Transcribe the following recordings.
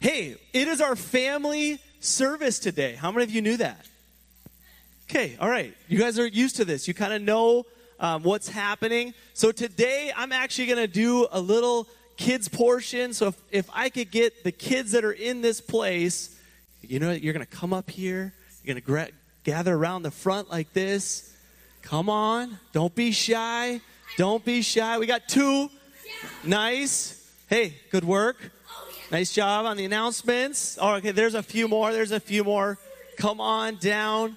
hey, it is our family service today. How many of you knew that? Okay, all right. You guys are used to this. You kind of know um, what's happening. So today I'm actually going to do a little kids portion. So if, if I could get the kids that are in this place, you know, you're going to come up here. You're going to gather around the front like this. Come on. Don't be shy. Don't be shy. We got two. Nice. Hey, good work. Nice job on the announcements. Oh, okay, there's a few more. There's a few more. Come on down.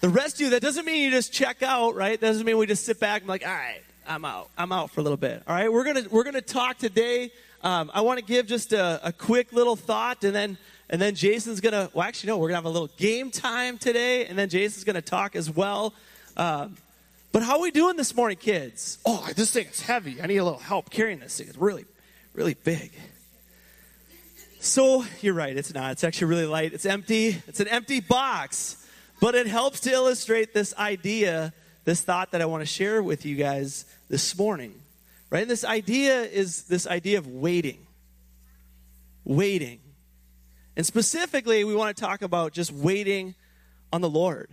The rest of you, that doesn't mean you just check out, right? That doesn't mean we just sit back and like, all right, I'm out. I'm out for a little bit. All right, we're gonna we're gonna talk today. Um, I want to give just a, a quick little thought, and then and then Jason's gonna. Well, actually, no, we're gonna have a little game time today, and then Jason's gonna talk as well. Um, but how are we doing this morning, kids? Oh, this thing is heavy. I need a little help carrying this thing. It's really, really big. So you're right. It's not. It's actually really light. It's empty. It's an empty box. But it helps to illustrate this idea, this thought that I want to share with you guys this morning. Right? And this idea is this idea of waiting. Waiting. And specifically, we want to talk about just waiting on the Lord.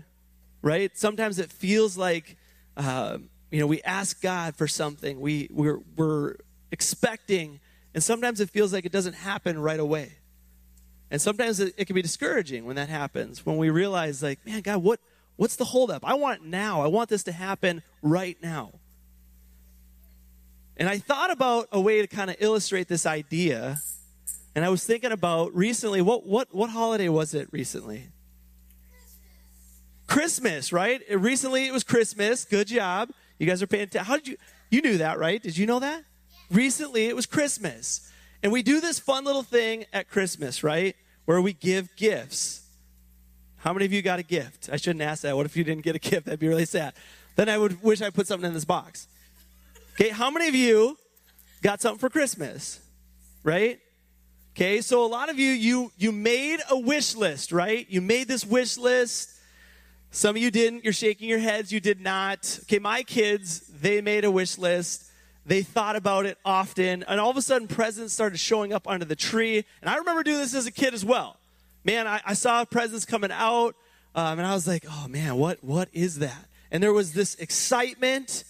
Right? Sometimes it feels like, uh, you know, we ask God for something. We, we're, we're expecting, and sometimes it feels like it doesn't happen right away. And sometimes it, it, can be discouraging when that happens, when we realize, like, man, God, what, what's the holdup? I want it now. I want this to happen right now. And I thought about a way to kind of illustrate this idea. And I was thinking about recently, what, what, what holiday was it recently? Christmas, right? Recently it was Christmas. Good job. You guys are paying attention. How did you, you knew that, right? Did you know that? Recently it was Christmas. And we do this fun little thing at Christmas, right? Where we give gifts. How many of you got a gift? I shouldn't ask that. What if you didn't get a gift? That'd be really sad. Then I would wish I put something in this box. Okay, how many of you got something for Christmas? Right? Okay, so a lot of you you you made a wish list, right? You made this wish list. Some of you didn't. You're shaking your heads. You did not. Okay, my kids, they made a wish list they thought about it often, and all of a sudden presents started showing up under the tree. And I remember doing this as a kid as well. Man, I, I saw presents coming out, um, and I was like, oh man, what, what is that? And there was this excitement,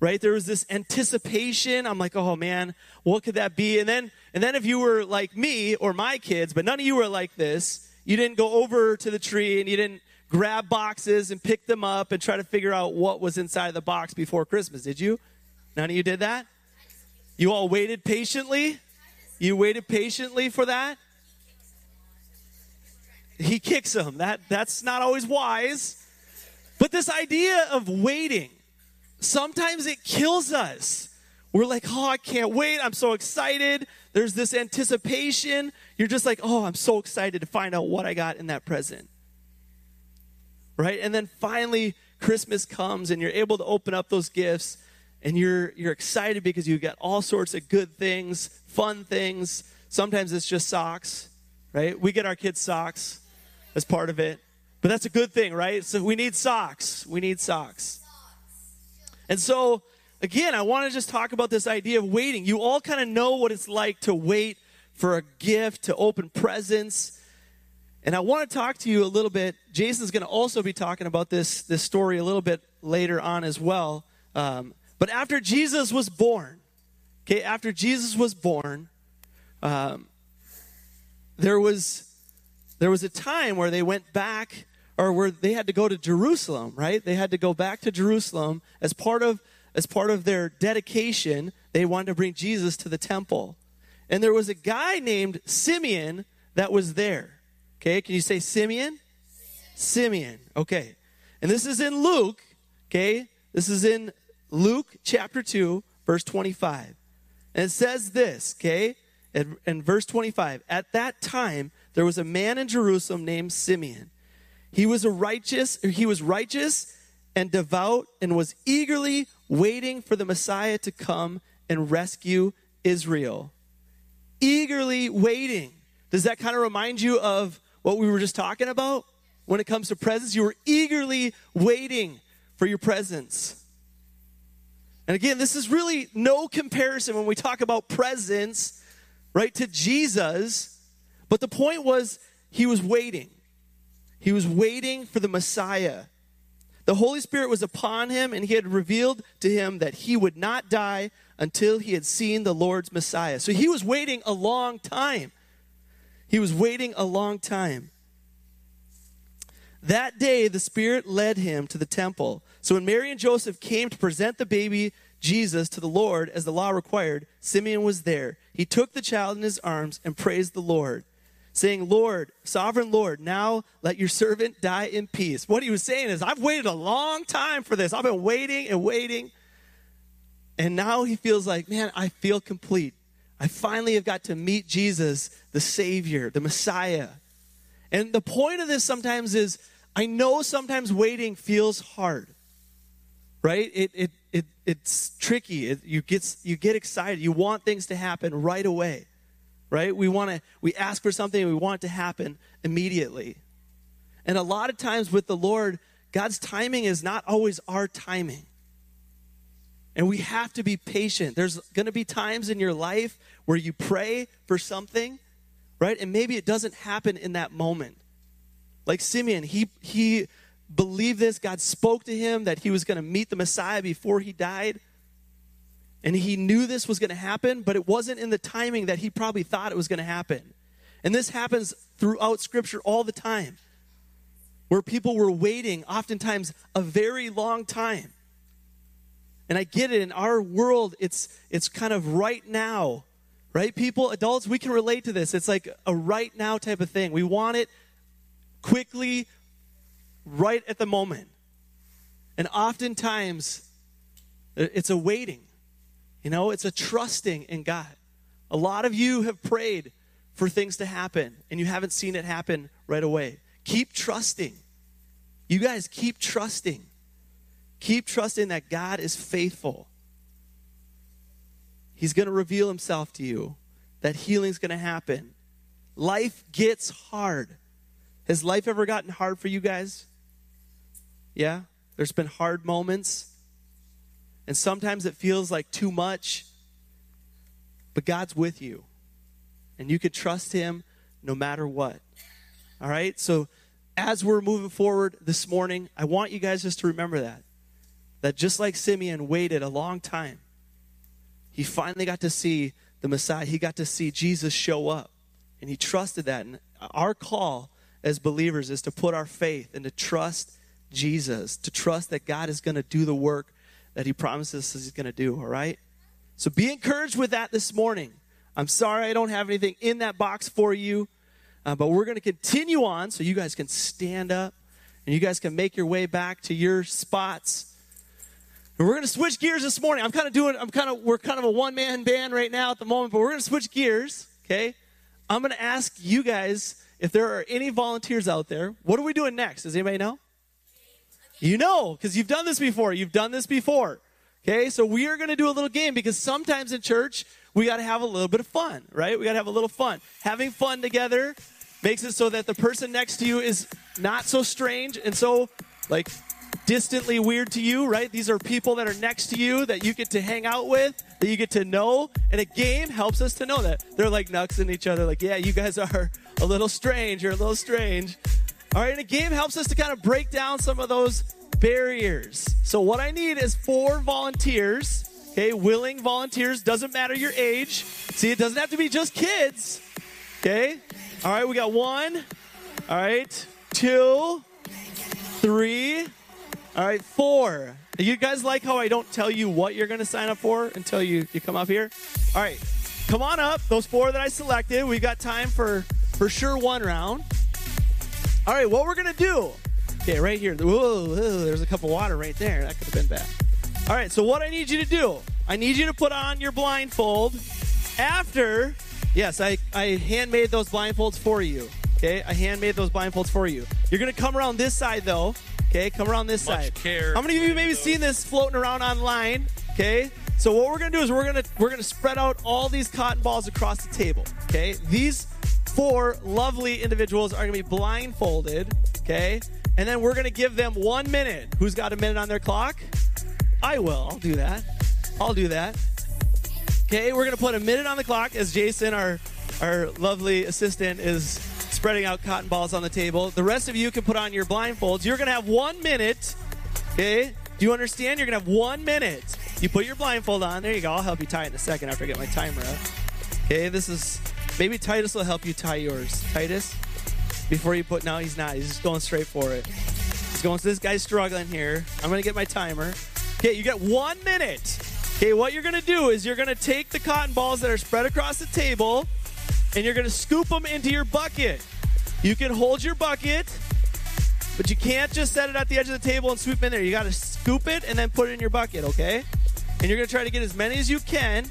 right? There was this anticipation. I'm like, oh man, what could that be? And then, and then if you were like me or my kids, but none of you were like this, you didn't go over to the tree and you didn't grab boxes and pick them up and try to figure out what was inside the box before Christmas, did you? None of you did that? You all waited patiently? You waited patiently for that? He kicks them. That, that's not always wise. But this idea of waiting, sometimes it kills us. We're like, oh, I can't wait. I'm so excited. There's this anticipation. You're just like, oh, I'm so excited to find out what I got in that present. Right? And then finally, Christmas comes and you're able to open up those gifts and you're you're excited because you get all sorts of good things, fun things. Sometimes it's just socks, right? We get our kids socks as part of it. But that's a good thing, right? So we need socks. We need socks. And so again, I want to just talk about this idea of waiting. You all kind of know what it's like to wait for a gift, to open presents. And I want to talk to you a little bit. Jason's going to also be talking about this, this story a little bit later on as well. Um, but after Jesus was born, okay, after Jesus was born, um, there was there was a time where they went back or where they had to go to Jerusalem, right? They had to go back to Jerusalem as part of as part of their dedication. They wanted to bring Jesus to the temple, and there was a guy named Simeon that was there. Okay, can you say Simeon? Simeon. Okay, and this is in Luke. Okay, this is in Luke chapter 2, verse 25. And it says this, okay? In, in verse 25, at that time there was a man in Jerusalem named Simeon. He was a righteous, he was righteous and devout and was eagerly waiting for the Messiah to come and rescue Israel. Eagerly waiting. Does that kind of remind you of what we were just talking about? When it comes to presents, you were eagerly waiting for your presents. And again, this is really no comparison when we talk about presence, right, to Jesus. But the point was, he was waiting. He was waiting for the Messiah. The Holy Spirit was upon him, and he had revealed to him that he would not die until he had seen the Lord's Messiah. So he was waiting a long time. He was waiting a long time. That day, the Spirit led him to the temple. So when Mary and Joseph came to present the baby Jesus to the Lord as the law required, Simeon was there. He took the child in his arms and praised the Lord saying, Lord, sovereign Lord, now let your servant die in peace. What he was saying is, I've waited a long time for this. I've been waiting and waiting. And now he feels like, man, I feel complete. I finally have got to meet Jesus, the Savior, the Messiah. And the point of this sometimes is I know sometimes waiting feels hard, right? It, it, it, it's tricky. It, you, get, you get excited. You want things to happen right away right? We want to we ask for something and we want it to happen immediately. And a lot of times with the Lord, God's timing is not always our timing. And we have to be patient. There's going to be times in your life where you pray for something, right? And maybe it doesn't happen in that moment. Like Simeon, he he believed this. God spoke to him that he was going to meet the Messiah before he died. And he knew this was going to happen, but it wasn't in the timing that he probably thought it was going to happen. And this happens throughout Scripture all the time, where people were waiting, oftentimes a very long time. And I get it, in our world, it's, it's kind of right now, right? People, adults, we can relate to this. It's like a right now type of thing. We want it quickly, right at the moment. And oftentimes, it's a waiting. You know, it's a trusting in God. A lot of you have prayed for things to happen and you haven't seen it happen right away. Keep trusting. You guys keep trusting. Keep trusting that God is faithful. He's going to reveal himself to you, that healing's going to happen. Life gets hard. Has life ever gotten hard for you guys? Yeah? There's been hard moments. And sometimes it feels like too much, but God's with you. And you can trust Him no matter what. All right? So as we're moving forward this morning, I want you guys just to remember that. That just like Simeon waited a long time, he finally got to see the Messiah. He got to see Jesus show up. And he trusted that. And our call as believers is to put our faith and to trust Jesus, to trust that God is going to do the work that he promises he's going to do, all right? So be encouraged with that this morning. I'm sorry I don't have anything in that box for you, uh, but we're going to continue on so you guys can stand up and you guys can make your way back to your spots. And we're going to switch gears this morning. I'm kind of doing, I'm kind of, we're kind of a one man band right now at the moment, but we're going to switch gears, okay? I'm going to ask you guys if there are any volunteers out there. What are we doing next? Does anybody know? You know, because you've done this before. You've done this before. Okay, so we are going to do a little game because sometimes in church, we got to have a little bit of fun, right? We got to have a little fun. Having fun together makes it so that the person next to you is not so strange and so, like, distantly weird to you, right? These are people that are next to you that you get to hang out with, that you get to know. And a game helps us to know that. They're like knucksing each other, like, yeah, you guys are a little strange. You're a little strange. All right, and a game helps us to kind of break down some of those barriers. So, what I need is four volunteers, okay, willing volunteers, doesn't matter your age. See, it doesn't have to be just kids, okay? All right, we got one, all right, two, three, all right, four. You guys like how I don't tell you what you're going to sign up for until you, you come up here? All right, come on up. Those four that I selected, we've got time for for sure one round. All right, what we're gonna do? Okay, right here. Whoa, whoa, there's a cup of water right there. That could have been bad. All right, so what I need you to do, I need you to put on your blindfold. After, yes, I I handmade those blindfolds for you. Okay, I handmade those blindfolds for you. You're gonna come around this side though. Okay, come around this Much side. care How many of you maybe seen this floating around online? Okay, so what we're gonna do is we're gonna we're gonna spread out all these cotton balls across the table. Okay, these four lovely individuals are going to be blindfolded, okay? And then we're going to give them one minute. Who's got a minute on their clock? I will. I'll do that. I'll do that. Okay, we're going to put a minute on the clock as Jason, our our lovely assistant is spreading out cotton balls on the table. The rest of you can put on your blindfolds. You're going to have one minute. Okay? Do you understand? You're going to have one minute. You put your blindfold on. There you go. I'll help you tie it in a second after I get my timer up. Okay, this is maybe Titus will help you tie yours. Titus, before you put, no, he's not. He's just going straight for it. He's going, so this guy's struggling here. I'm going to get my timer. Okay, you get one minute. Okay, what you're going to do is you're going to take the cotton balls that are spread across the table and you're going to scoop them into your bucket. You can hold your bucket, but you can't just set it at the edge of the table and sweep in there. You got to scoop it and then put it in your bucket, okay? And you're going to try to get as many as you can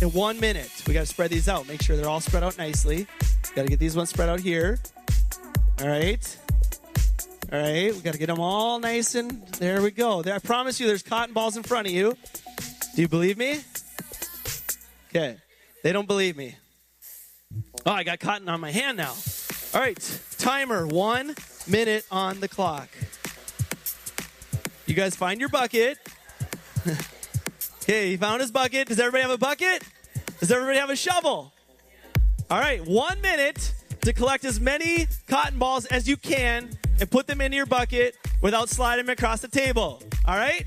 in one minute. We got to spread these out. Make sure they're all spread out nicely. Got to get these ones spread out here. All right. All right. We got to get them all nice and there we go. There, I promise you, there's cotton balls in front of you. Do you believe me? Okay. They don't believe me. Oh, I got cotton on my hand now. All right. Timer. One minute on the clock. You guys find your bucket. okay, he found his bucket. Does everybody have a bucket? Does everybody have a shovel? All right, one minute to collect as many cotton balls as you can and put them into your bucket without sliding them across the table. All right?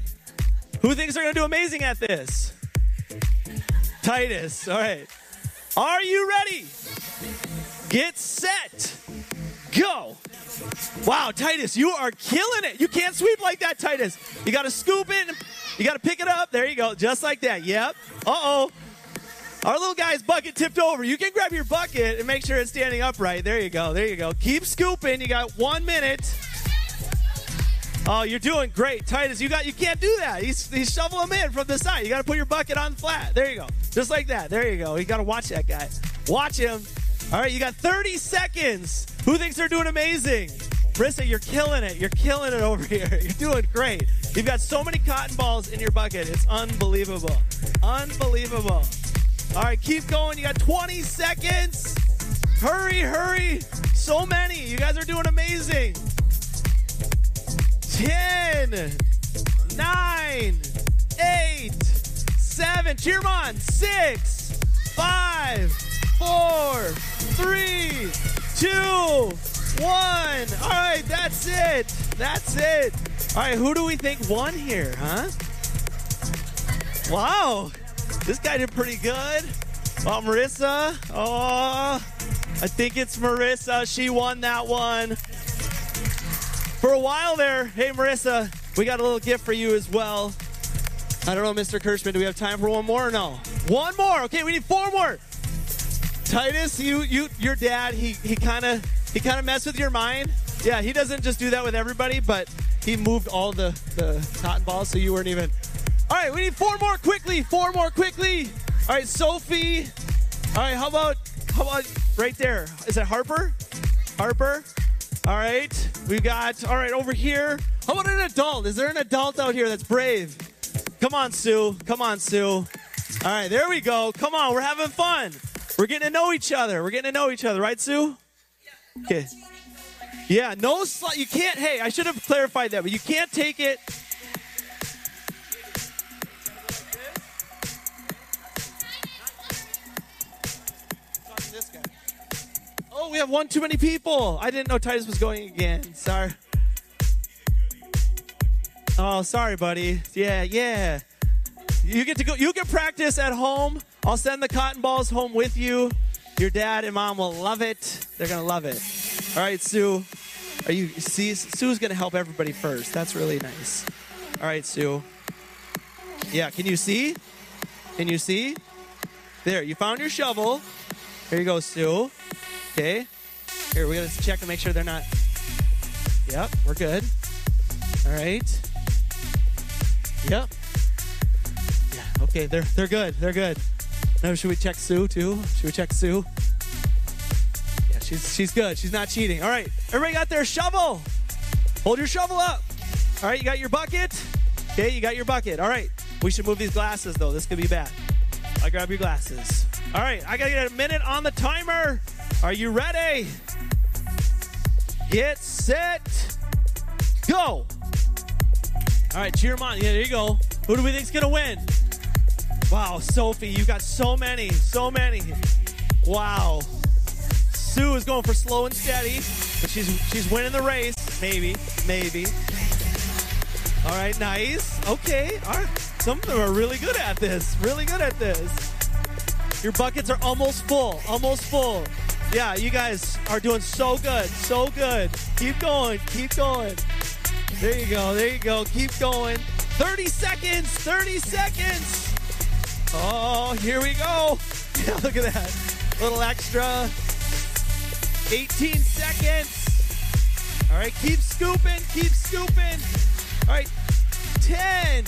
Who thinks they're going to do amazing at this? Titus. All right. Are you ready? Get set. Go. Wow, Titus, you are killing it. You can't sweep like that, Titus. You got to scoop it. You got to pick it up. There you go. Just like that. Yep. Uh oh. Our little guy's bucket tipped over. You can grab your bucket and make sure it's standing upright. There you go. There you go. Keep scooping. You got one minute. Oh, you're doing great, Titus. You got you can't do that. He's he's shoveling them in from the side. You got to put your bucket on flat. There you go. Just like that. There you go. You got to watch that guy. Watch him. All right, you got 30 seconds. Who thinks they're doing amazing? Brissa, you're killing it. You're killing it over here. You're doing great. You've got so many cotton balls in your bucket. It's unbelievable. Unbelievable. All right, keep going. You got 20 seconds. Hurry, hurry. So many. You guys are doing amazing. 10, 9, 8, 7. Cheer on. 6, 5, 4, 3, 2, 1. All right, that's it. That's it. All right, who do we think won here, huh? Wow. This guy did pretty good. Oh, Marissa. Oh, I think it's Marissa. She won that one. For a while there, hey, Marissa, we got a little gift for you as well. I don't know, Mr. Kirschman, do we have time for one more or no? One more. Okay, we need four more. Titus, you, you, your dad, he, he kind of, he kind of messed with your mind. Yeah, he doesn't just do that with everybody, but he moved all the, the cotton balls, so you weren't even all right, we need four more quickly. Four more quickly. All right, Sophie. All right, how about how about right there? Is it Harper? Harper. All right, we got. All right, over here. How about an adult? Is there an adult out here that's brave? Come on, Sue. Come on, Sue. All right, there we go. Come on, we're having fun. We're getting to know each other. We're getting to know each other, right, Sue? Okay. Yeah, no, you can't. Hey, I should have clarified that, but you can't take it Oh, we have one too many people. I didn't know Titus was going again. Sorry. Oh, sorry, buddy. Yeah, yeah. You get to go. You can practice at home. I'll send the cotton balls home with you. Your dad and mom will love it. They're gonna love it. All right, Sue. Are you see? Sue's gonna help everybody first. That's really nice. All right, Sue. Yeah. Can you see? Can you see? There. You found your shovel. Here you go, Sue. Okay. Here, we gotta check to make sure they're not. Yep, we're good. All right. Yep. Okay, they're they're good. They're good. Now, should we check Sue too? Should we check Sue? Yeah, she's she's good. She's not cheating. All right, everybody got their shovel. Hold your shovel up. All right, you got your bucket. Okay, you got your bucket. All right, we should move these glasses though. This could be bad. I grab your glasses. All right, I gotta get a minute on the timer. Are you ready? Get set, go. All right, cheer them on. Yeah, there you go. Who do we think's gonna win? Wow, Sophie, you got so many, so many. Wow. Sue is going for slow and steady, but she's she's winning the race. Maybe, maybe. All right, nice. Okay, all right. Some of them are really good at this. Really good at this. Your buckets are almost full. Almost full. Yeah, you guys are doing so good. So good. Keep going. Keep going. There you go. There you go. Keep going. 30 seconds. 30 seconds. Oh, here we go. Yeah, look at that. Little extra. 18 seconds. All right, keep scooping. Keep scooping. All right, 10,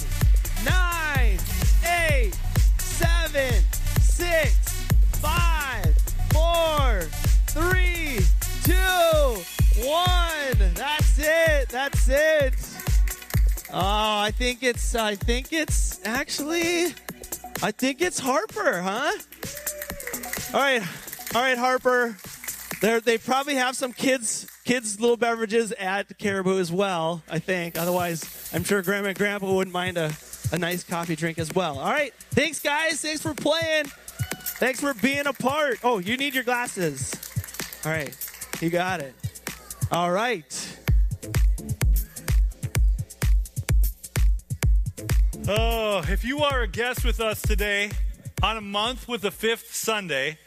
9, 8, 7, 6, 5, 4, 3, 2, 1. That's it. That's it. Oh, I think it's, I think it's actually, I think it's Harper, huh? All right. All right, Harper. There, they probably have some kids, kids little beverages at Caribou as well. I think. Otherwise, I'm sure Grandma and Grandpa wouldn't mind a, a nice coffee drink as well. All right. Thanks, guys. Thanks for playing. Thanks for being a part. Oh, you need your glasses. All right. You got it. All right. Oh, if you are a guest with us today on a month with the fifth Sunday,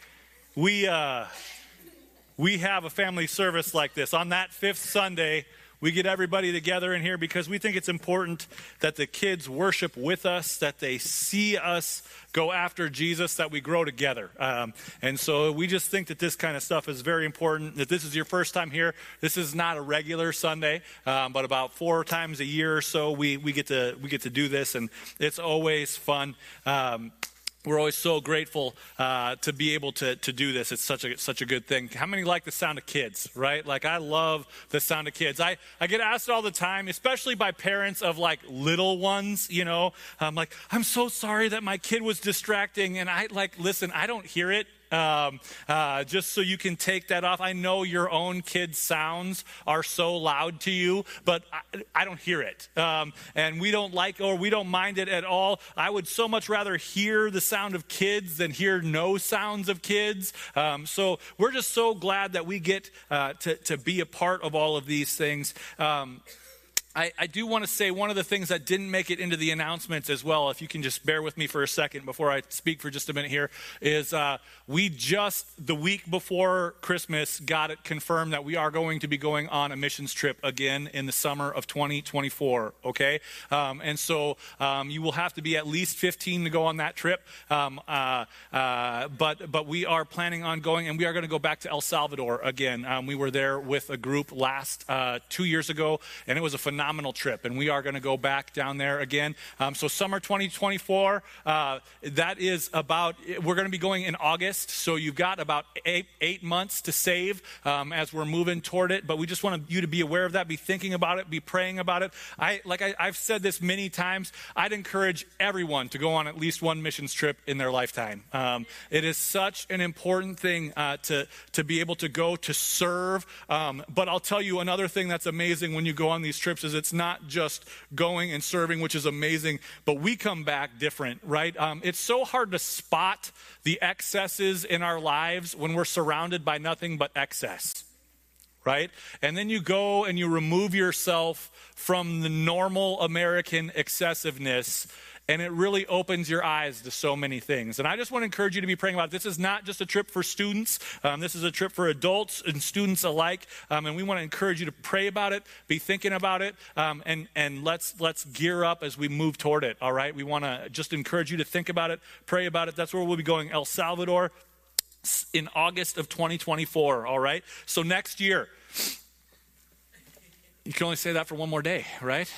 we uh, we have a family service like this. On that fifth Sunday, we get everybody together in here because we think it's important that the kids worship with us, that they see us go after Jesus, that we grow together. Um, and so we just think that this kind of stuff is very important. That this is your first time here, this is not a regular Sunday, um, but about four times a year or so we, we get to we get to do this, and it's always fun. Um, we're always so grateful uh, to be able to, to do this. It's such a such a good thing. How many like the sound of kids, right? Like I love the sound of kids. I, I get asked all the time, especially by parents of like little ones, you know. I'm like, I'm so sorry that my kid was distracting. And I like, listen, I don't hear it um, uh, just so you can take that off. I know your own kids' sounds are so loud to you, but I, I don't hear it. Um, and we don't like or we don't mind it at all. I would so much rather hear the sound of kids than hear no sounds of kids. Um, so we're just so glad that we get uh, to, to be a part of all of these things. I, I, do want to say one of the things that didn't make it into the announcements as well, if you can just bear with me for a second before I speak for just a minute here, is uh, we just, the week before Christmas, got it confirmed that we are going to be going on a missions trip again in the summer of 2024, okay? Um, and so um, you will have to be at least 15 to go on that trip. Um, uh, uh, but, but we are planning on going, and we are going to go back to El Salvador again. Um, we were there with a group last uh, two years ago, and it was a phenomenal phenomenal trip, and we are going to go back down there again. Um, so, summer 2024, uh, that is about, we're going to be going in August, so you've got about eight, eight months to save um, as we're moving toward it. But we just want you to be aware of that, be thinking about it, be praying about it. I, like I, I've said this many times, I'd encourage everyone to go on at least one missions trip in their lifetime. Um, it is such an important thing uh, to, to be able to go to serve. Um, but I'll tell you another thing that's amazing when you go on these trips it's not just going and serving, which is amazing, but we come back different, right? Um, it's so hard to spot the excesses in our lives when we're surrounded by nothing but excess right? And then you go and you remove yourself from the normal American excessiveness and it really opens your eyes to so many things. And I just want to encourage you to be praying about it. This is not just a trip for students, um, this is a trip for adults and students alike. Um, and we want to encourage you to pray about it, be thinking about it, um, and, and let's, let's gear up as we move toward it, all right? We want to just encourage you to think about it, pray about it. That's where we'll be going. El Salvador in August of 2024, all right? So next year, you can only say that for one more day, right?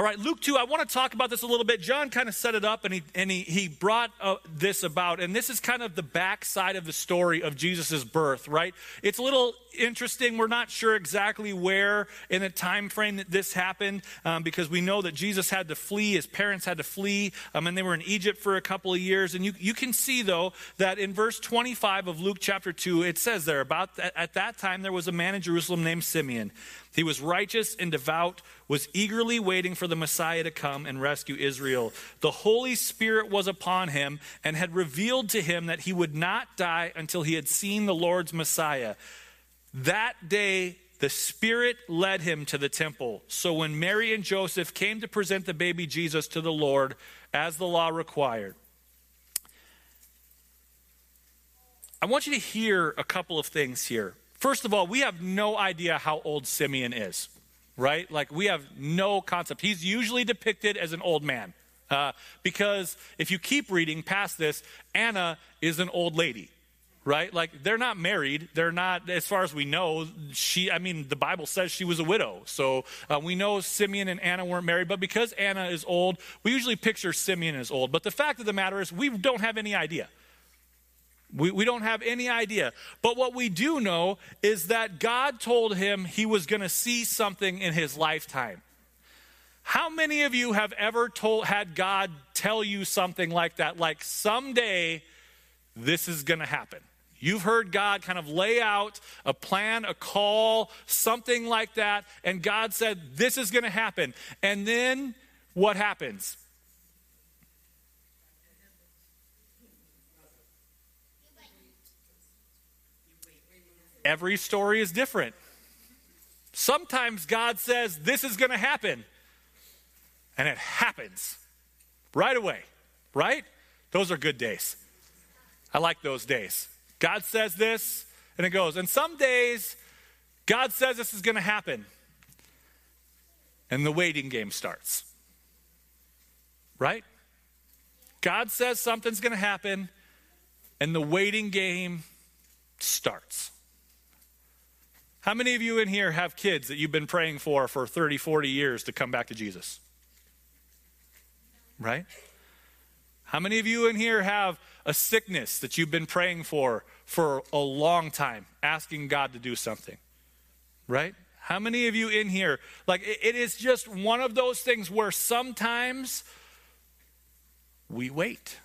All right, Luke 2, I want to talk about this a little bit. John kind of set it up and he, and he, he brought uh, this about. And this is kind of the backside of the story of Jesus' birth, right? It's a little interesting. We're not sure exactly where in the time frame that this happened um, because we know that Jesus had to flee. His parents had to flee um, and they were in Egypt for a couple of years. And you, you can see, though, that in verse 25 of Luke chapter 2, it says there, about th- at that time there was a man in Jerusalem named Simeon. He was righteous and devout, was eagerly waiting for the Messiah to come and rescue Israel. The Holy Spirit was upon him and had revealed to him that he would not die until he had seen the Lord's Messiah. That day, the Spirit led him to the temple. So when Mary and Joseph came to present the baby Jesus to the Lord, as the law required, I want you to hear a couple of things here. First of all, we have no idea how old Simeon is, right? Like, we have no concept. He's usually depicted as an old man. Uh, because if you keep reading past this, Anna is an old lady, right? Like, they're not married. They're not, as far as we know, she, I mean, the Bible says she was a widow. So uh, we know Simeon and Anna weren't married, but because Anna is old, we usually picture Simeon as old. But the fact of the matter is, we don't have any idea. We, we don't have any idea. But what we do know is that God told him he was going to see something in his lifetime. How many of you have ever told, had God tell you something like that? Like someday this is going to happen. You've heard God kind of lay out a plan, a call, something like that, and God said, This is going to happen. And then what happens? Every story is different. Sometimes God says, This is going to happen. And it happens right away, right? Those are good days. I like those days. God says this, and it goes. And some days, God says this is going to happen. And the waiting game starts. Right? God says something's going to happen, and the waiting game starts. How many of you in here have kids that you've been praying for for 30, 40 years to come back to Jesus? Right? How many of you in here have a sickness that you've been praying for for a long time, asking God to do something? Right? How many of you in here, like, it is just one of those things where sometimes we wait.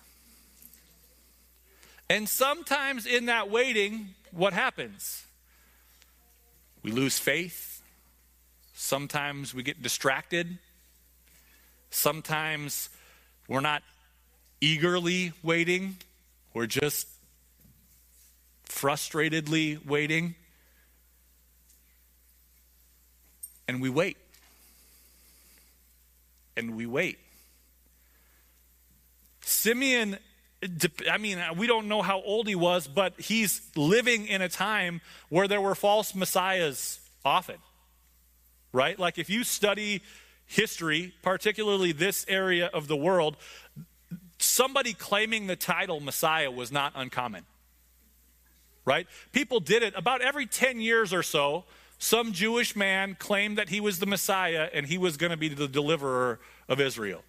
And sometimes in that waiting, what happens? We lose faith. Sometimes we get distracted. Sometimes we're not eagerly waiting, we're just frustratedly waiting. And we wait. And we wait. Simeon I mean, we don't know how old he was, but he's living in a time where there were false messiahs often, right? Like if you study history, particularly this area of the world, somebody claiming the title Messiah was not uncommon, right? People did it about every 10 years or so. Some Jewish man claimed that he was the Messiah and he was going to be the deliverer of Israel.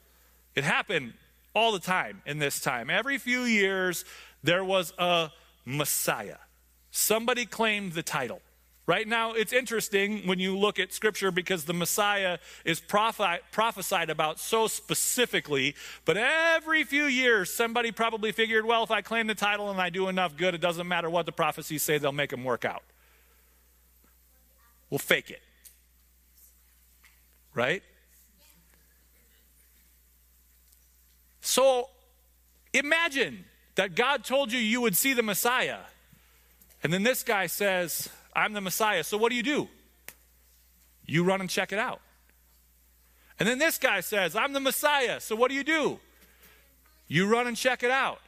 It happened all the time in this time. Every few years, there was a Messiah. Somebody claimed the title. Right now, it's interesting when you look at Scripture because the Messiah is prophi- prophesied about so specifically. But every few years, somebody probably figured, well, if I claim the title and I do enough good, it doesn't matter what the prophecies say, they'll make them work out. We'll fake it. Right? So imagine that God told you you would see the Messiah. And then this guy says, I'm the Messiah. So what do you do? You run and check it out. And then this guy says, I'm the Messiah. So what do you do? You run and check it out.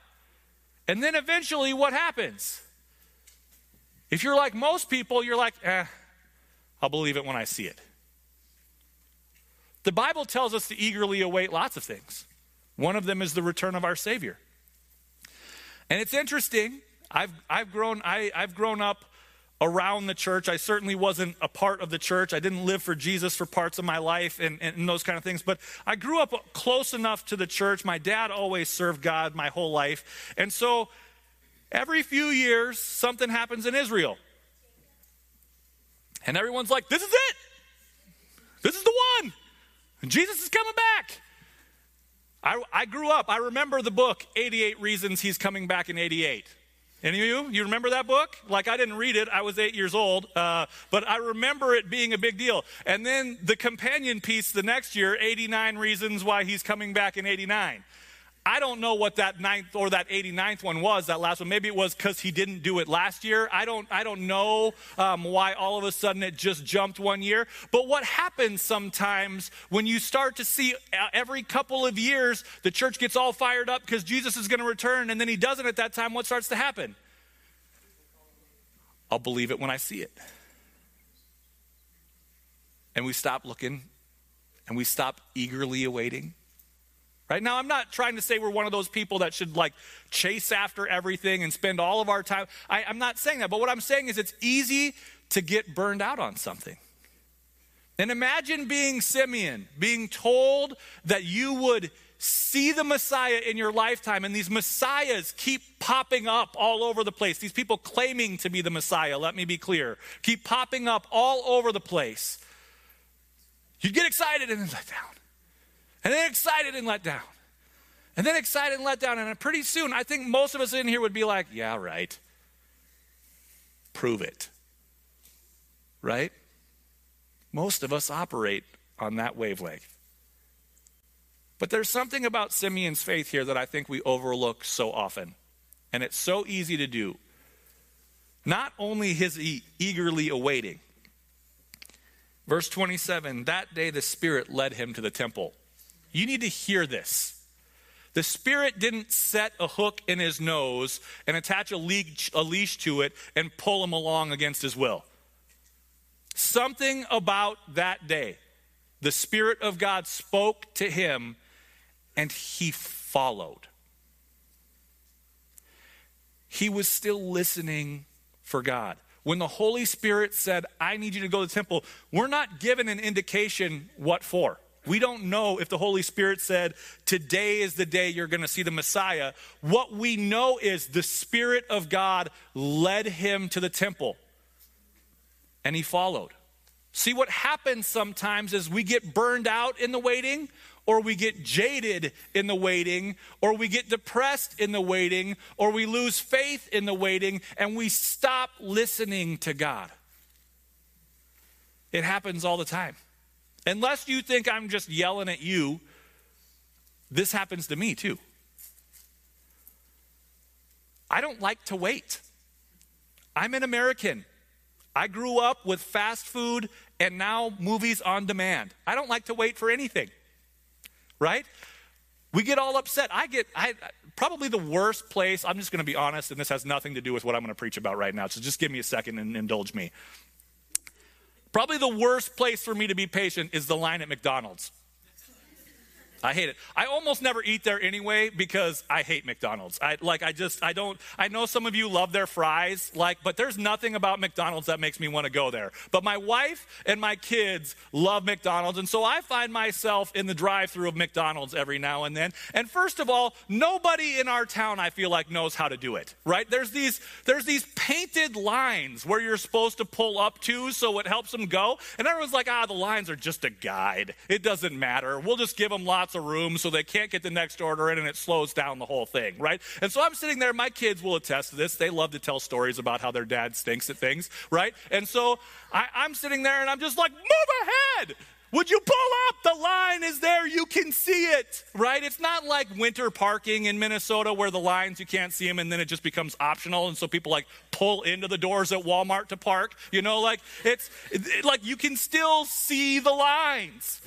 And then eventually, what happens? If you're like most people, you're like, eh, I'll believe it when I see it. The Bible tells us to eagerly await lots of things. One of them is the return of our Savior. And it's interesting. I've, I've, grown, I, I've grown up around the church. I certainly wasn't a part of the church. I didn't live for Jesus for parts of my life and, and, those kind of things. But I grew up close enough to the church. My dad always served God my whole life. And so every few years, something happens in Israel. And everyone's like, this is it. This is the one. Jesus is coming back. I, I grew up, I remember the book, 88 Reasons He's Coming Back in 88. Any of you? You remember that book? Like, I didn't read it. I was eight years old. Uh, but I remember it being a big deal. And then the companion piece the next year 89 Reasons Why He's Coming Back in 89. I don't know what that ninth or that 89th one was, that last one. Maybe it was because he didn't do it last year. I don't, I don't know um, why all of a sudden it just jumped one year. But what happens sometimes when you start to see uh, every couple of years the church gets all fired up because Jesus is going to return and then he doesn't at that time, what starts to happen? I'll believe it when I see it. And we stop looking and we stop eagerly awaiting Right now, I'm not trying to say we're one of those people that should like chase after everything and spend all of our time. I, I'm not saying that, but what I'm saying is it's easy to get burned out on something. And imagine being Simeon, being told that you would see the Messiah in your lifetime, and these Messiahs keep popping up all over the place. These people claiming to be the Messiah, let me be clear, keep popping up all over the place. You'd get excited and then let down. And then excited and let down. And then excited and let down. And pretty soon, I think most of us in here would be like, yeah, right. Prove it. Right? Most of us operate on that wavelength. But there's something about Simeon's faith here that I think we overlook so often. And it's so easy to do. Not only his e- eagerly awaiting. Verse 27 that day the Spirit led him to the temple. You need to hear this. The Spirit didn't set a hook in his nose and attach a leash, to it and pull him along against his will. Something about that day, the Spirit of God spoke to him and he followed. He was still listening for God. When the Holy Spirit said, I need you to go to the temple, we're not given an indication what for. We don't know if the Holy Spirit said, Today is the day you're going to see the Messiah. What we know is the Spirit of God led him to the temple and he followed. See, what happens sometimes is we get burned out in the waiting, or we get jaded in the waiting, or we get depressed in the waiting, or we lose faith in the waiting, and we stop listening to God. It happens all the time. Unless you think I'm just yelling at you, this happens to me too. I don't like to wait. I'm an American. I grew up with fast food and now movies on demand. I don't like to wait for anything. Right? We get all upset. I get I probably the worst place. I'm just going to be honest and this has nothing to do with what I'm going to preach about right now. So just give me a second and indulge me. Probably the worst place for me to be patient is the line at McDonald's. I hate it. I almost never eat there anyway because I hate McDonald's. I like I just I don't I know some of you love their fries like but there's nothing about McDonald's that makes me want to go there. But my wife and my kids love McDonald's and so I find myself in the drive-through of McDonald's every now and then. And first of all, nobody in our town I feel like knows how to do it. Right? There's these there's these painted lines where you're supposed to pull up to so it helps them go. And everyone's like, "Ah, the lines are just a guide. It doesn't matter. We'll just give them lots lots of room so they can't get the next order in and it slows down the whole thing, right? And so I'm sitting there, my kids will attest to this. They love to tell stories about how their dad stinks at things, right? And so I, I'm sitting there and I'm just like, move ahead. Would you pull up? The line is there. You can see it, right? It's not like winter parking in Minnesota where the lines, you can't see them and then it just becomes optional. And so people like pull into the doors at Walmart to park. You know, like it's it, like you can still see the lines.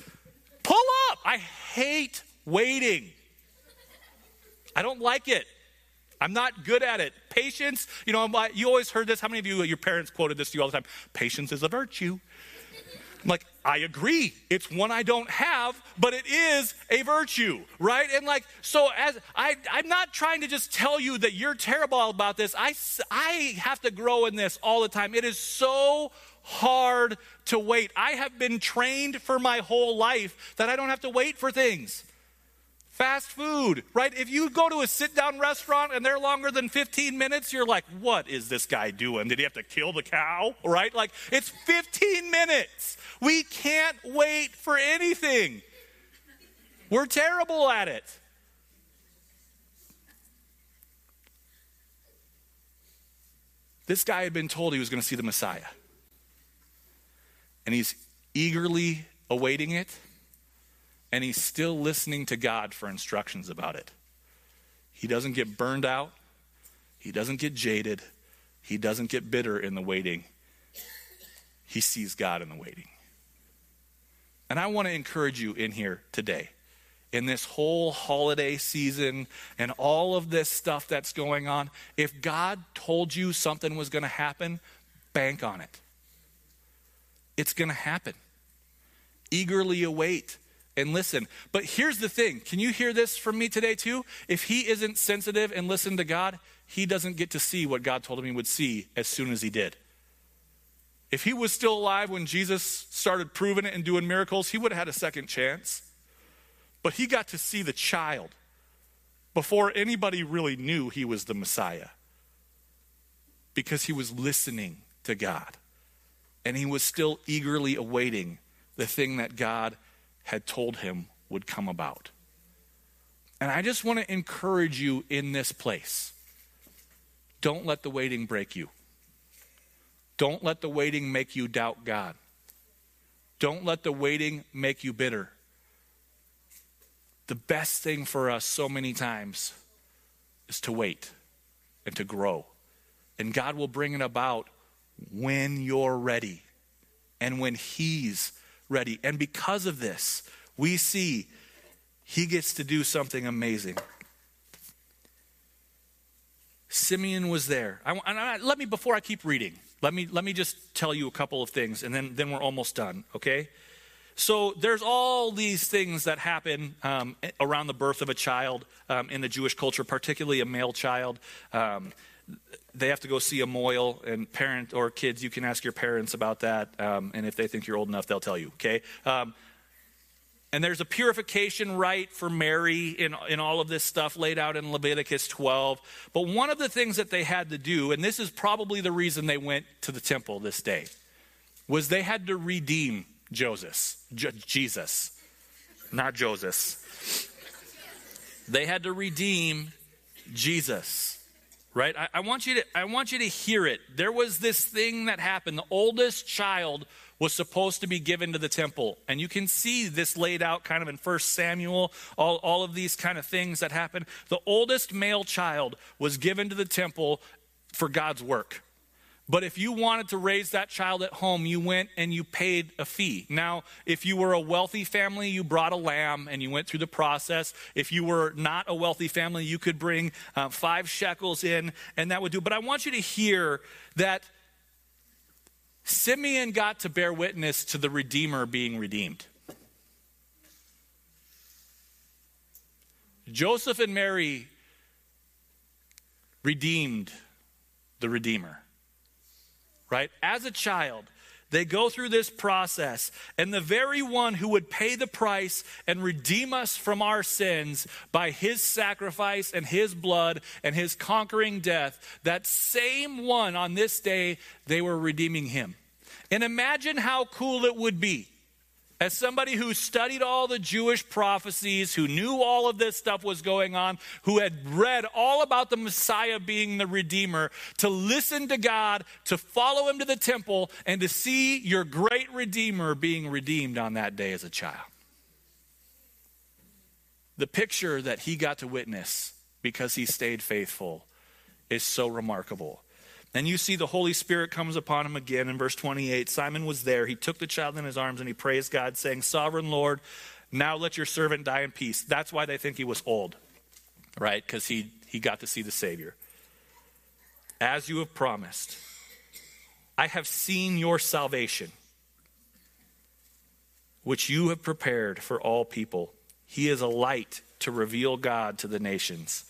Pull up. I hate waiting. I don't like it. I'm not good at it. Patience, you know, I'm like, you always heard this. How many of you, your parents quoted this to you all the time? Patience is a virtue. I'm like, I agree. It's one I don't have, but it is a virtue, right? And like, so as I, I'm not trying to just tell you that you're terrible about this. I, I have to grow in this all the time. It is so hard to wait. I have been trained for my whole life that I don't have to wait for things. Fast food, right? If you go to a sit down restaurant and they're longer than 15 minutes, you're like, what is this guy doing? Did he have to kill the cow? Right? Like, it's 15 minutes. We can't wait for anything. We're terrible at it. This guy had been told he was going to see the Messiah. And he's eagerly awaiting it, and he's still listening to God for instructions about it. He doesn't get burned out, he doesn't get jaded, he doesn't get bitter in the waiting. He sees God in the waiting. And I want to encourage you in here today in this whole holiday season and all of this stuff that's going on, if God told you something was going to happen, bank on it. It's going to happen. Eagerly await and listen. But here's the thing can you hear this from me today, too? If he isn't sensitive and listen to God, he doesn't get to see what God told him he would see as soon as he did. If he was still alive when Jesus started proving it and doing miracles, he would have had a second chance. But he got to see the child before anybody really knew he was the Messiah because he was listening to God. And he was still eagerly awaiting the thing that God had told him would come about. And I just want to encourage you in this place. Don't let the waiting break you. Don't let the waiting make you doubt God. Don't let the waiting make you bitter the best thing for us so many times is to wait and to grow. And God will bring it about when you're ready and when He's ready. And because of this, we see He gets to do something amazing. Simeon was there. I, I, let me, before I keep reading, let me, let me just tell you a couple of things, and then, then we're almost done, okay? So there's all these things that happen um, around the birth of a child um, in the Jewish culture, particularly a male child. Um, they have to go see a mohel, and parent or kids, you can ask your parents about that. Um, and if they think you're old enough, they'll tell you. Okay. Um, and there's a purification rite for Mary in, in all of this stuff laid out in Leviticus 12. But one of the things that they had to do, and this is probably the reason they went to the temple this day, was they had to redeem Joseph, J- Jesus, not Joseph. They had to redeem Jesus, right? I, I, want you to, I want you to hear it. There was this thing that happened. The oldest child was supposed to be given to the temple. And you can see this laid out kind of in First Samuel, all, all of these kind of things that happened. The oldest male child was given to the temple for God's work. But if you wanted to raise that child at home, you went and you paid a fee. Now, if you were a wealthy family, you brought a lamb and you went through the process. If you were not a wealthy family, you could bring uh, five shekels in, and that would do. But I want you to hear that Simeon got to bear witness to the Redeemer being redeemed. Joseph and Mary redeemed the Redeemer right? As a child, they go through this process, and the very one who would pay the price and redeem us from our sins by his sacrifice and his blood and his conquering death, that same one on this day, they were redeeming him. And imagine how cool it would be as somebody who studied all the Jewish prophecies, who knew all of this stuff was going on, who had read all about the Messiah being the Redeemer, to listen to God, to follow Him to the temple, and to see your great Redeemer being redeemed on that day as a child. The picture that he got to witness because he stayed faithful is so remarkable. And you see the Holy Spirit comes upon him again in verse 28. Simon was there. He took the child in his arms and he praised God, saying, Sovereign Lord, now let your servant die in peace. That's why they think he was old, right? Because he, he got to see the Savior. As you have promised, I have seen your salvation, which you have prepared for all people. He is a light to reveal God to the nations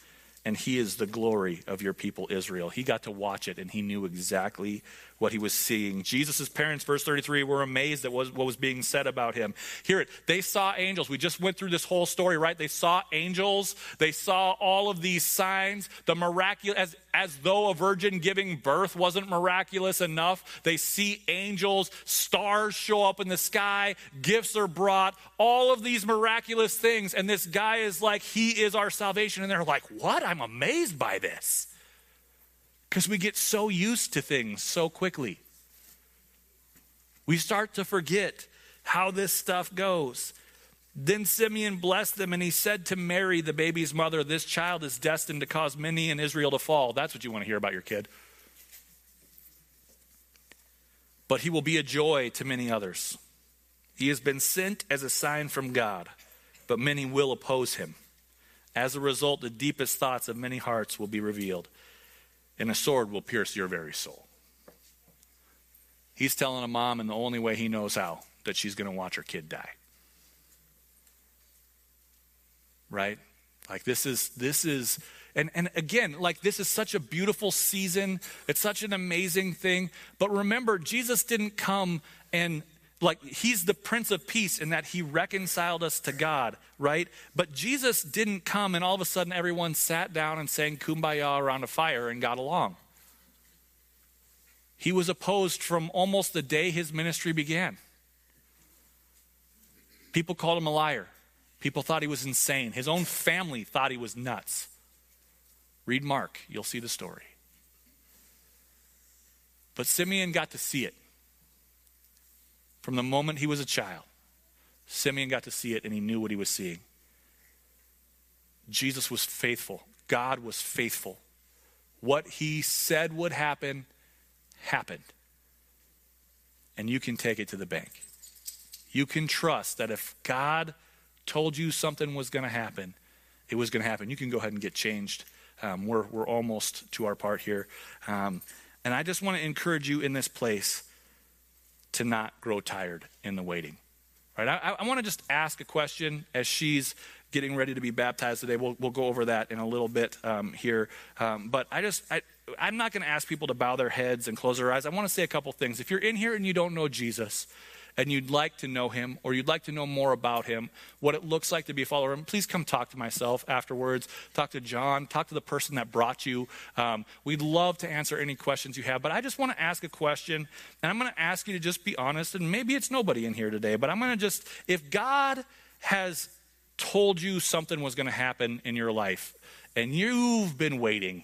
and he is the glory of your people Israel. He got to watch it and he knew exactly what he was seeing. Jesus' parents, verse 33, were amazed at what was being said about him. Hear it. They saw angels. We just went through this whole story, right? They saw angels. They saw all of these signs. The miraculous, as, as though a virgin giving birth wasn't miraculous enough. They see angels, stars show up in the sky, gifts are brought, all of these miraculous things. And this guy is like, He is our salvation. And they're like, What? I'm amazed by this. Because we get so used to things so quickly. We start to forget how this stuff goes. Then Simeon blessed them, and he said to Mary, the baby's mother, This child is destined to cause many in Israel to fall. That's what you want to hear about your kid. But he will be a joy to many others. He has been sent as a sign from God, but many will oppose him. As a result, the deepest thoughts of many hearts will be revealed, and a sword will pierce your very soul. He's telling a mom in the only way he knows how that she's going to watch her kid die. Right? Like this is this is and and again, like this is such a beautiful season. It's such an amazing thing. But remember, Jesus didn't come and like he's the prince of peace in that he reconciled us to God, right? But Jesus didn't come and all of a sudden everyone sat down and sang kumbaya around a fire and got along. He was opposed from almost the day his ministry began. People called him a liar. People thought he was insane. His own family thought he was nuts. Read Mark, you'll see the story. But Simeon got to see it. From the moment he was a child, Simeon got to see it and he knew what he was seeing. Jesus was faithful, God was faithful. What he said would happen, happened. And you can take it to the bank. You can trust that if God told you something was going to happen, it was going to happen. You can go ahead and get changed. Um, we're, we're almost to our part here. Um, and I just want to encourage you in this place to not grow tired in the waiting. Right? I, I want to just ask a question as she's getting ready to be baptized today. We'll, we'll go over that in a little bit um, here. Um, but I just, I, I'm not going to ask people to bow their heads and close their eyes. I want to say a couple things. If you're in here and you don't know Jesus, and you'd like to know him or you'd like to know more about him, what it looks like to be a follower, please come talk to myself afterwards. Talk to John. Talk to the person that brought you. Um, we'd love to answer any questions you have. But I just want to ask a question, and I'm going to ask you to just be honest. And maybe it's nobody in here today, but I'm going to just, if God has told you something was going to happen in your life, and you've been waiting,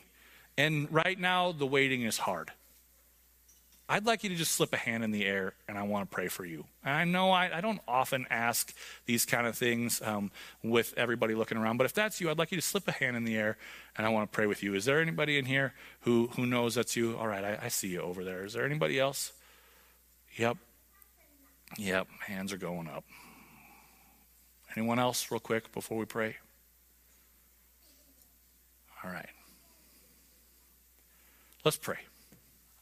and right now the waiting is hard I'd like you to just slip a hand in the air and I want to pray for you. And I know I, I don't often ask these kind of things um, with everybody looking around, but if that's you, I'd like you to slip a hand in the air and I want to pray with you. Is there anybody in here who, who knows that's you? All right, I, I see you over there. Is there anybody else? Yep. Yep, hands are going up. Anyone else, real quick, before we pray? All right. Let's pray.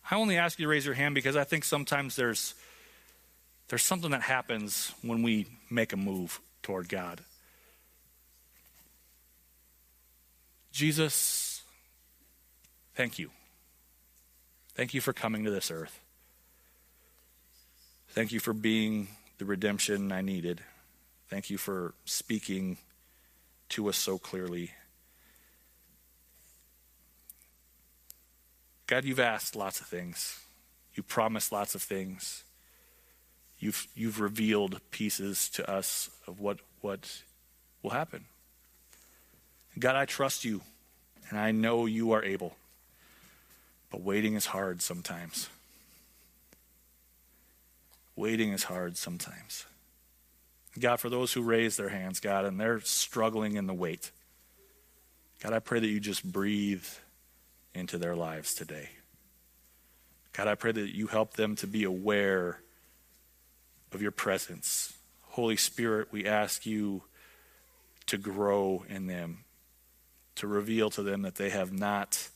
I only ask you to raise your hand because I think sometimes there's there's something that happens when we make a move toward God. Jesus, thank you. Thank you for coming to this earth. Thank you for being the redemption I needed. Thank you for speaking to us so clearly. God, you've asked lots of things. You promised lots of things. You've, you've revealed pieces to us of what, what will happen. God, I trust you, and I know you are able. But waiting is hard sometimes. Waiting is hard sometimes. God, for those who raise their hands, God, and they're struggling in the wait, God, I pray that you just breathe into their lives today. God, I pray that you help them to be aware of your presence. Holy Spirit, we ask you to grow in them, to reveal to them that they have not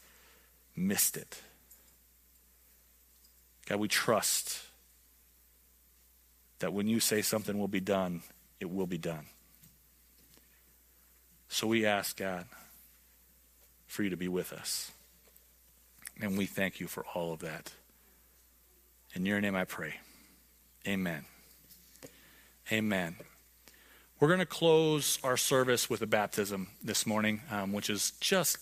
missed it. God, we trust that when you say something will be done, it will be done. So we ask, God, for you to be with us. And we thank you for all of that. In your name I pray. Amen. Amen. We're going to close our service with a baptism this morning, um, which is just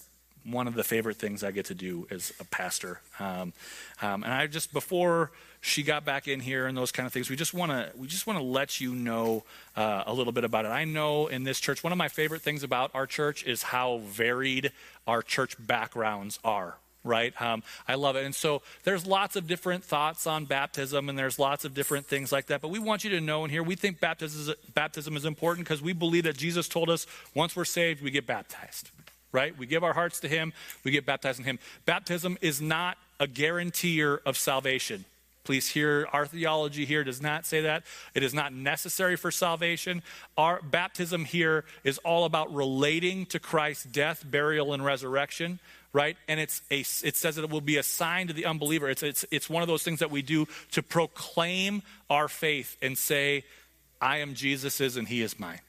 one of the favorite things I get to do as a pastor. Um, um, and I just before she got back in here and those kind of things, we just want to we just want to let you know uh, a little bit about it. I know in this church, one of my favorite things about our church is how varied our church backgrounds are right? Um, I love it. And so there's lots of different thoughts on baptism, and there's lots of different things like that. But we want you to know in here, we think baptism is, baptism is important because we believe that Jesus told us once we're saved, we get baptized, right? We give our hearts to Him, we get baptized in Him. Baptism is not a guarantor of salvation. Please hear our theology here does not say that. It is not necessary for salvation. Our baptism here is all about relating to Christ's death, burial, and resurrection right? And it's a, it says that it will be a sign to the unbeliever. It's, it's, it's one of those things that we do to proclaim our faith and say, I am Jesus's and he is mine.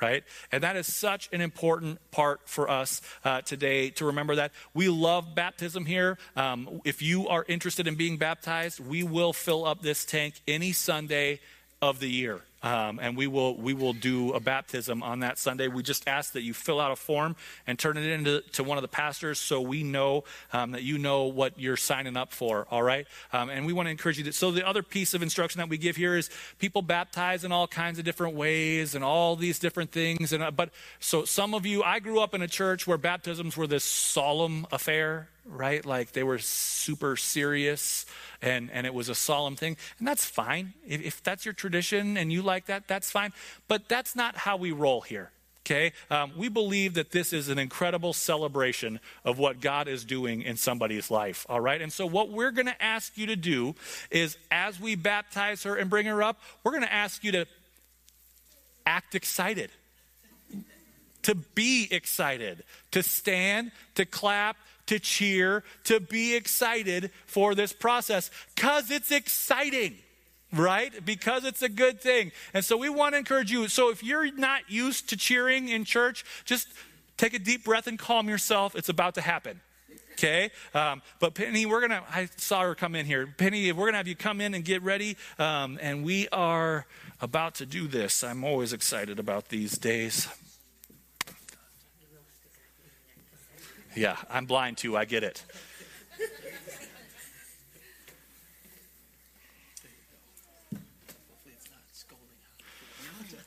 Right? And that is such an important part for us uh, today to remember that. We love baptism here. Um, if you are interested in being baptized, we will fill up this tank any Sunday of the year. Um, and we will we will do a baptism on that Sunday. We just ask that you fill out a form and turn it into to one of the pastors, so we know um, that you know what you're signing up for. All right, um, and we want to encourage you. To, so the other piece of instruction that we give here is people baptize in all kinds of different ways and all these different things. And uh, but so some of you, I grew up in a church where baptisms were this solemn affair right? Like they were super serious and, and it was a solemn thing. And that's fine. If, if that's your tradition and you like that, that's fine. But that's not how we roll here. Okay? Um, we believe that this is an incredible celebration of what God is doing in somebody's life. All right? And so, what we're going to ask you to do is as we baptize her and bring her up, we're going to ask you to act excited to be excited, to stand, to clap, to cheer, to be excited for this process because it's exciting right? Because it's a good thing. And so we want to encourage you. So if you're not used to cheering in church, just take a deep breath and calm yourself. It's about to happen. Okay? Um, but Penny, we're to, I saw her come in here. Penny, we're to have you come in and get ready. Um, and we are about to do this. I'm always excited about these days. Yeah, I'm blind too. I get it.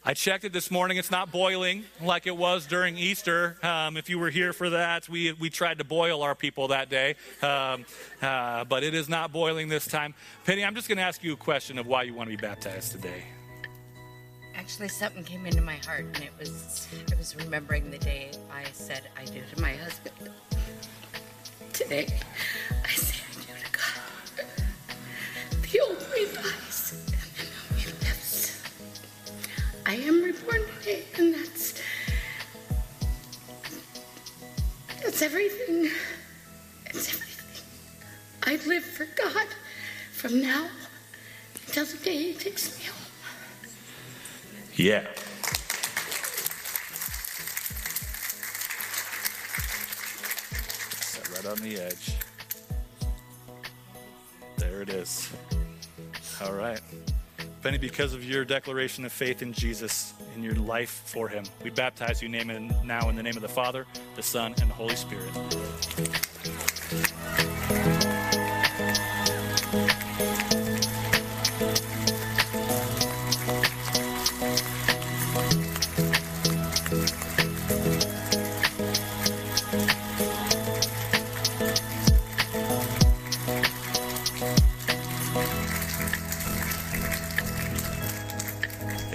I checked it this morning. It's not boiling like it was during Easter. Um, if you were here for that, we, we tried to boil our people that day. Um, uh, but it is not boiling this time. Penny, I'm just going to ask you a question of why you want to be baptized today. Actually, something came into my heart, and it was I was remembering the day I said I do to my husband. Today, I say I do to God. The old way dies, and the new way lives. I am reborn today, and that's that's everything. It's everything. I live for God from now until the day He takes me home. Yeah. Set right on the edge. There it is. All right. Penny, because of your declaration of faith in Jesus, in your life for him, we baptize you name now in the name of the Father, the Son, and the Holy Spirit.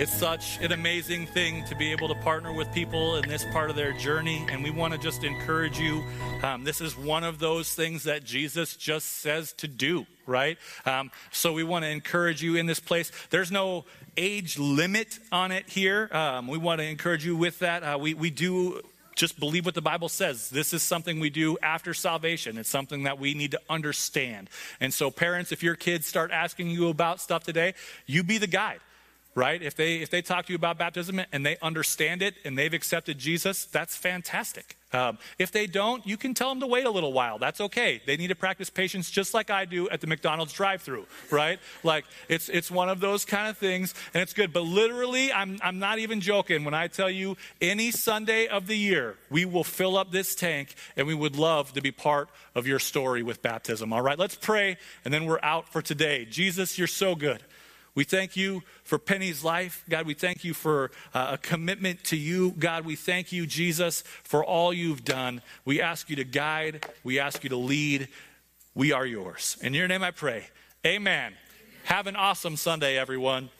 It's such an amazing thing to be able to partner with people in this part of their journey. And we want to just encourage you. Um, this is one of those things that Jesus just says to do, right? Um, so we want to encourage you in this place. There's no age limit on it here. Um, we want to encourage you with that. Uh, we, we do just believe what the Bible says. This is something we do after salvation. It's something that we need to understand. And so, parents, if your kids start asking you about stuff today, you be the guide right? If they if they talk to you about baptism and they understand it and they've accepted Jesus, that's fantastic. Um, if they don't, you can tell them to wait a little while. That's okay. They need to practice patience just like I do at the McDonald's drive-through, right? Like it's it's one of those kind of things, and it's good. But literally, I'm I'm not even joking when I tell you any Sunday of the year we will fill up this tank, and we would love to be part of your story with baptism. All right, let's pray, and then we're out for today. Jesus, you're so good. We thank you for Penny's life. God, we thank you for uh, a commitment to you. God, we thank you, Jesus, for all you've done. We ask you to guide, we ask you to lead. We are yours. In your name I pray. Amen. Have an awesome Sunday, everyone.